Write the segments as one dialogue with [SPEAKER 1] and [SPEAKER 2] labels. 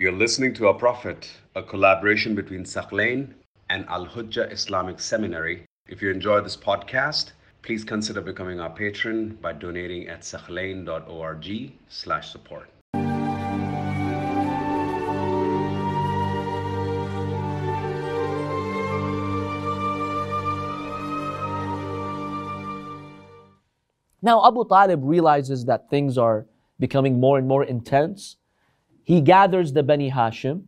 [SPEAKER 1] You're listening to Our Prophet, a collaboration between Thaqlain and Al Hujjah Islamic Seminary. If you enjoy this podcast, please consider becoming our patron by donating at thaqlain.org slash support.
[SPEAKER 2] Now, Abu Talib realizes that things are becoming more and more intense. He gathers the Bani Hashim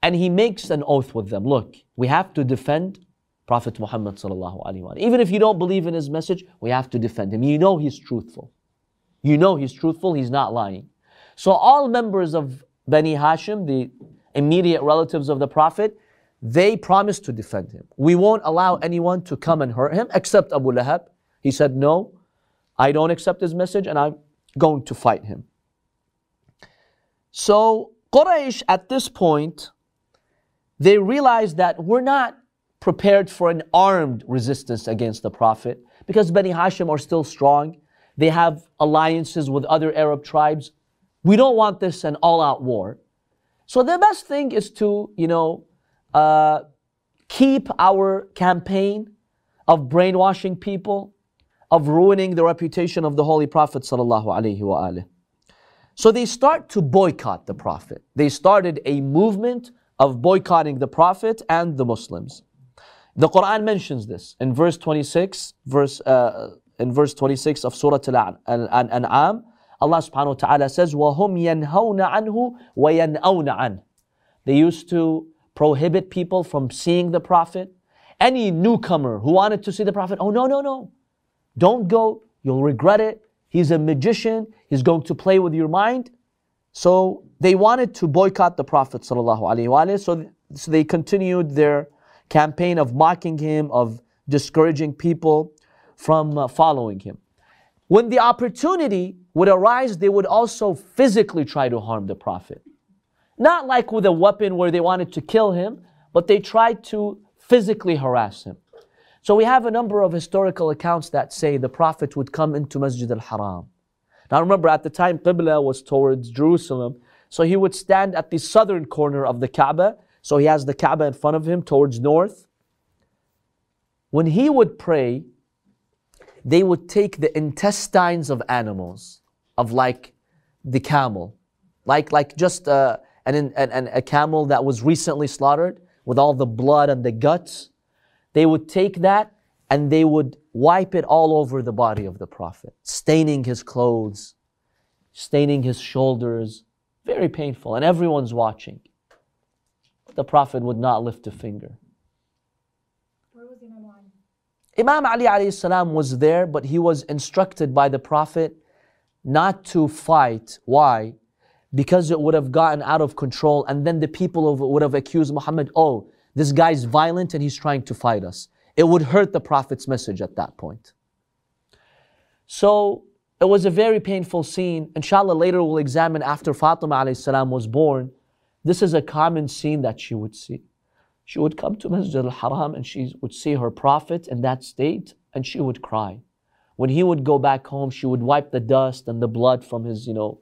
[SPEAKER 2] and he makes an oath with them. Look, we have to defend Prophet Muhammad. Even if you don't believe in his message, we have to defend him. You know he's truthful. You know he's truthful, he's not lying. So all members of Bani Hashim, the immediate relatives of the Prophet, they promised to defend him. We won't allow anyone to come and hurt him except Abu Lahab. He said, No, I don't accept his message and I'm going to fight him. So Quraysh at this point, they realized that we're not prepared for an armed resistance against the Prophet because Bani Hashim are still strong. They have alliances with other Arab tribes. We don't want this an all-out war. So the best thing is to, you know, uh, keep our campaign of brainwashing people, of ruining the reputation of the Holy Prophet sallallahu alaihi wasallam. So they start to boycott the Prophet. They started a movement of boycotting the Prophet and the Muslims. The Quran mentions this in verse 26, verse uh, in verse 26 of Surah Al-An'am. Allah subhanahu wa ta'ala says, وَهُمْ يَنْهَوْنَ عَنْهُ وَيَنْأَوْنَ عَنْهُ They used to prohibit people from seeing the Prophet. Any newcomer who wanted to see the Prophet, oh no, no, no. Don't go, you'll regret it. He's a magician, he's going to play with your mind. So they wanted to boycott the Prophet ﷺ, so, so they continued their campaign of mocking him, of discouraging people from uh, following him. When the opportunity would arise, they would also physically try to harm the Prophet. Not like with a weapon where they wanted to kill him, but they tried to physically harass him. So we have a number of historical accounts that say the Prophet would come into Masjid al-Haram. Now remember, at the time, Qibla was towards Jerusalem. So he would stand at the southern corner of the Kaaba. So he has the Kaaba in front of him towards north. When he would pray, they would take the intestines of animals, of like the camel, like, like just uh, an, an, an, a camel that was recently slaughtered with all the blood and the guts. They would take that and they would wipe it all over the body of the Prophet, staining his clothes, staining his shoulders. Very painful, and everyone's watching. The Prophet would not lift a finger.
[SPEAKER 3] Where was Imam Ali?
[SPEAKER 2] Imam Ali alayhi salam was there, but he was instructed by the Prophet not to fight. Why? Because it would have gotten out of control, and then the people would have accused Muhammad, oh, this guy's violent and he's trying to fight us. It would hurt the Prophet's message at that point. So it was a very painful scene. Inshallah, later we'll examine after Fatima salam was born. This is a common scene that she would see. She would come to Masjid al-Haram and she would see her Prophet in that state and she would cry. When he would go back home, she would wipe the dust and the blood from his, you know,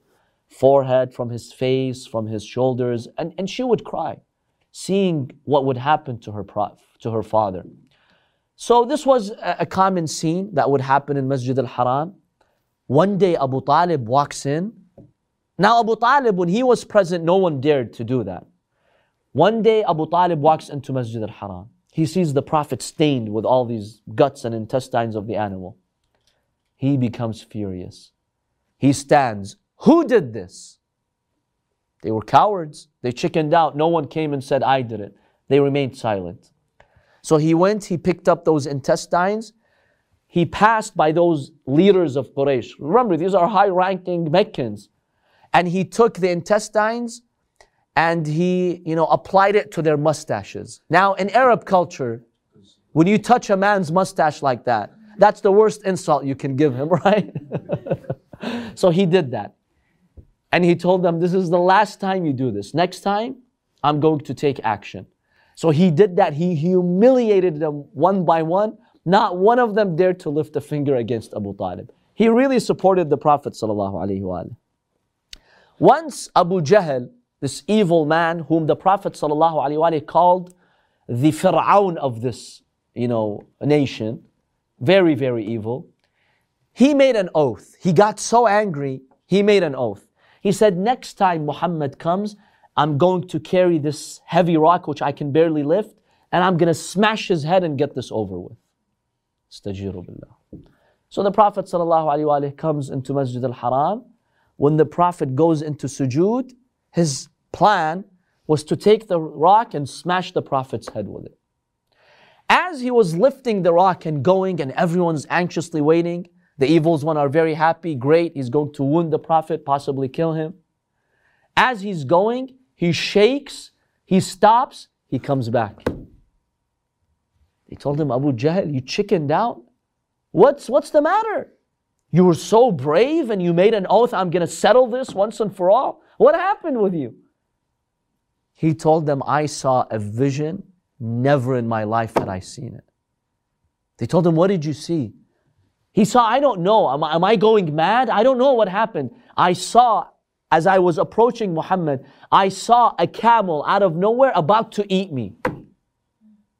[SPEAKER 2] forehead, from his face, from his shoulders, and, and she would cry seeing what would happen to her, to her father. So this was a, a common scene that would happen in Masjid al-Haram. One day Abu Talib walks in. Now Abu Talib, when he was present, no one dared to do that. One day Abu Talib walks into Masjid al-Haram. He sees the Prophet stained with all these guts and intestines of the animal. He becomes furious. He stands. Who did this? They were cowards. They chickened out. No one came and said, I did it. They remained silent. So he went, he picked up those intestines. He passed by those leaders of Quraysh. Remember, these are high ranking Meccans. And he took the intestines and he, you know, applied it to their mustaches. Now, in Arab culture, when you touch a man's mustache like that, that's the worst insult you can give him, right? so he did that. And he told them, This is the last time you do this. Next time, I'm going to take action. So he did that. He humiliated them one by one. Not one of them dared to lift a finger against Abu Talib. He really supported the Prophet. Once Abu Jahl, this evil man whom the Prophet called the Fir'aun of this, you know, nation, very, very evil. He made an oath. He got so angry, he made an oath. He said, Next time Muhammad comes, I'm going to carry this heavy rock which I can barely lift, and I'm going to smash his head and get this over with. So the Prophet ﷺ comes into Masjid al-Haram. When the Prophet goes into sujood, his plan was to take the rock and smash the Prophet's head with it. As he was lifting the rock and going, and everyone's anxiously waiting, the evils one are very happy, great, he's going to wound the Prophet, possibly kill him. As he's going, he shakes, he stops, he comes back. They told him, Abu Jahl, you chickened out. What's, what's the matter? You were so brave and you made an oath, I'm going to settle this once and for all. What happened with you? He told them, I saw a vision, never in my life had I seen it. They told him, What did you see? He saw, I don't know. Am, am I going mad? I don't know what happened. I saw, as I was approaching Muhammad, I saw a camel out of nowhere about to eat me.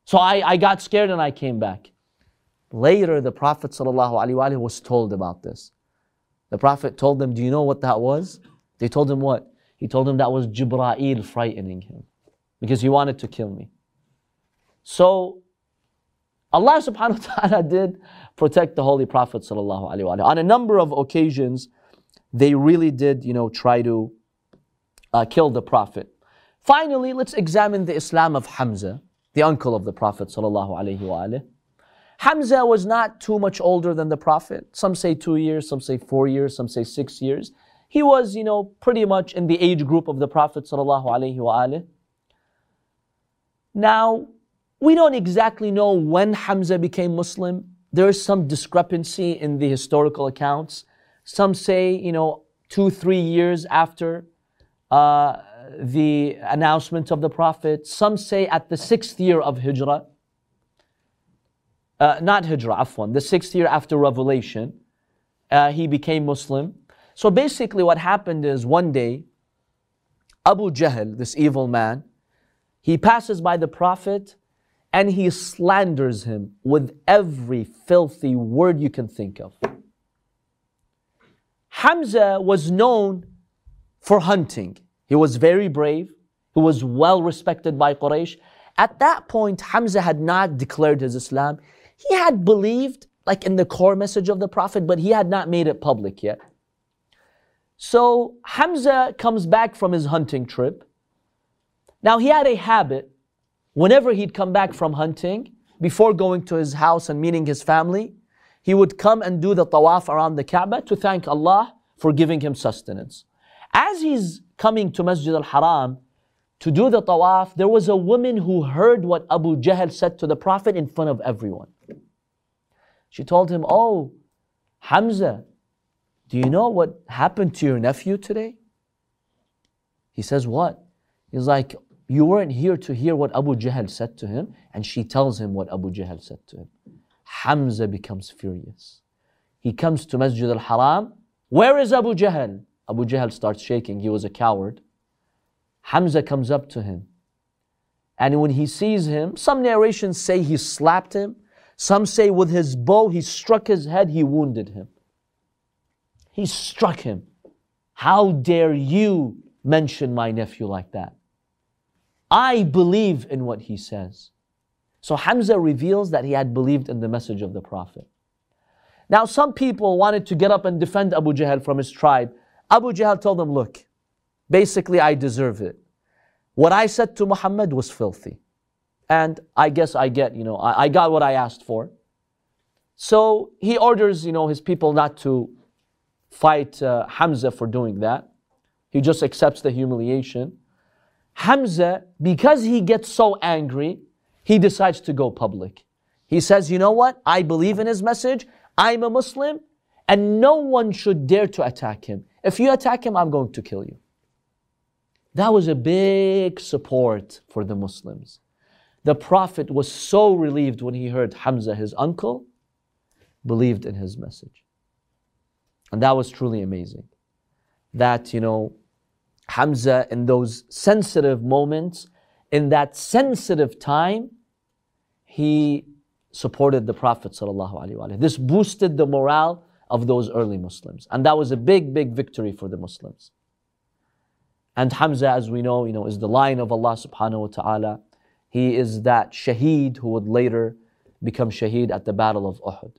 [SPEAKER 2] So I, I got scared and I came back. Later, the Prophet ﷺ was told about this. The Prophet told them, Do you know what that was? They told him what? He told him that was Jibra'il frightening him because he wanted to kill me. So Allah subhanahu wa ta'ala did protect the Holy Prophet sallallahu On a number of occasions, they really did, you know, try to uh, kill the Prophet. Finally, let's examine the Islam of Hamza, the uncle of the Prophet sallallahu Hamza was not too much older than the Prophet. Some say two years, some say four years, some say six years. He was, you know, pretty much in the age group of the Prophet sallallahu Now, we don't exactly know when Hamza became Muslim. There is some discrepancy in the historical accounts. Some say, you know, two, three years after uh, the announcement of the Prophet. Some say at the sixth year of Hijrah. Uh, not Hijrah, afwan, the sixth year after revelation, uh, he became Muslim. So basically, what happened is one day, Abu Jahl, this evil man, he passes by the Prophet and he slanders him with every filthy word you can think of. Hamza was known for hunting. He was very brave. He was well respected by Quraysh. At that point, Hamza had not declared his Islam. He had believed, like in the core message of the Prophet, but he had not made it public yet. So Hamza comes back from his hunting trip. Now he had a habit, whenever he'd come back from hunting, before going to his house and meeting his family, he would come and do the tawaf around the Kaaba to thank Allah for giving him sustenance. As he's coming to Masjid al-Haram to do the tawaf, there was a woman who heard what Abu Jahl said to the Prophet in front of everyone. She told him, Oh, Hamza, do you know what happened to your nephew today? He says, What? He's like, You weren't here to hear what Abu Jahl said to him. And she tells him what Abu Jahl said to him. Hamza becomes furious. He comes to Masjid al Haram. Where is Abu Jahl? Abu Jahl starts shaking. He was a coward. Hamza comes up to him. And when he sees him, some narrations say he slapped him. Some say with his bow he struck his head, he wounded him. He struck him. How dare you mention my nephew like that? I believe in what he says. So Hamza reveals that he had believed in the message of the Prophet. Now, some people wanted to get up and defend Abu Jahl from his tribe. Abu Jahl told them, Look, basically, I deserve it. What I said to Muhammad was filthy. And I guess I get, you know, I, I got what I asked for. So he orders, you know, his people not to fight uh, Hamza for doing that. He just accepts the humiliation. Hamza, because he gets so angry, he decides to go public. He says, You know what? I believe in his message. I'm a Muslim, and no one should dare to attack him. If you attack him, I'm going to kill you. That was a big support for the Muslims. The Prophet was so relieved when he heard Hamza, his uncle, believed in his message. And that was truly amazing. That, you know, Hamza in those sensitive moments, in that sensitive time, he supported the Prophet. ﷺ. This boosted the morale of those early Muslims. And that was a big, big victory for the Muslims. And Hamza, as we know, you know, is the lion of Allah subhanahu wa ta'ala. He is that shaheed who would later become shaheed at the Battle of Uhud.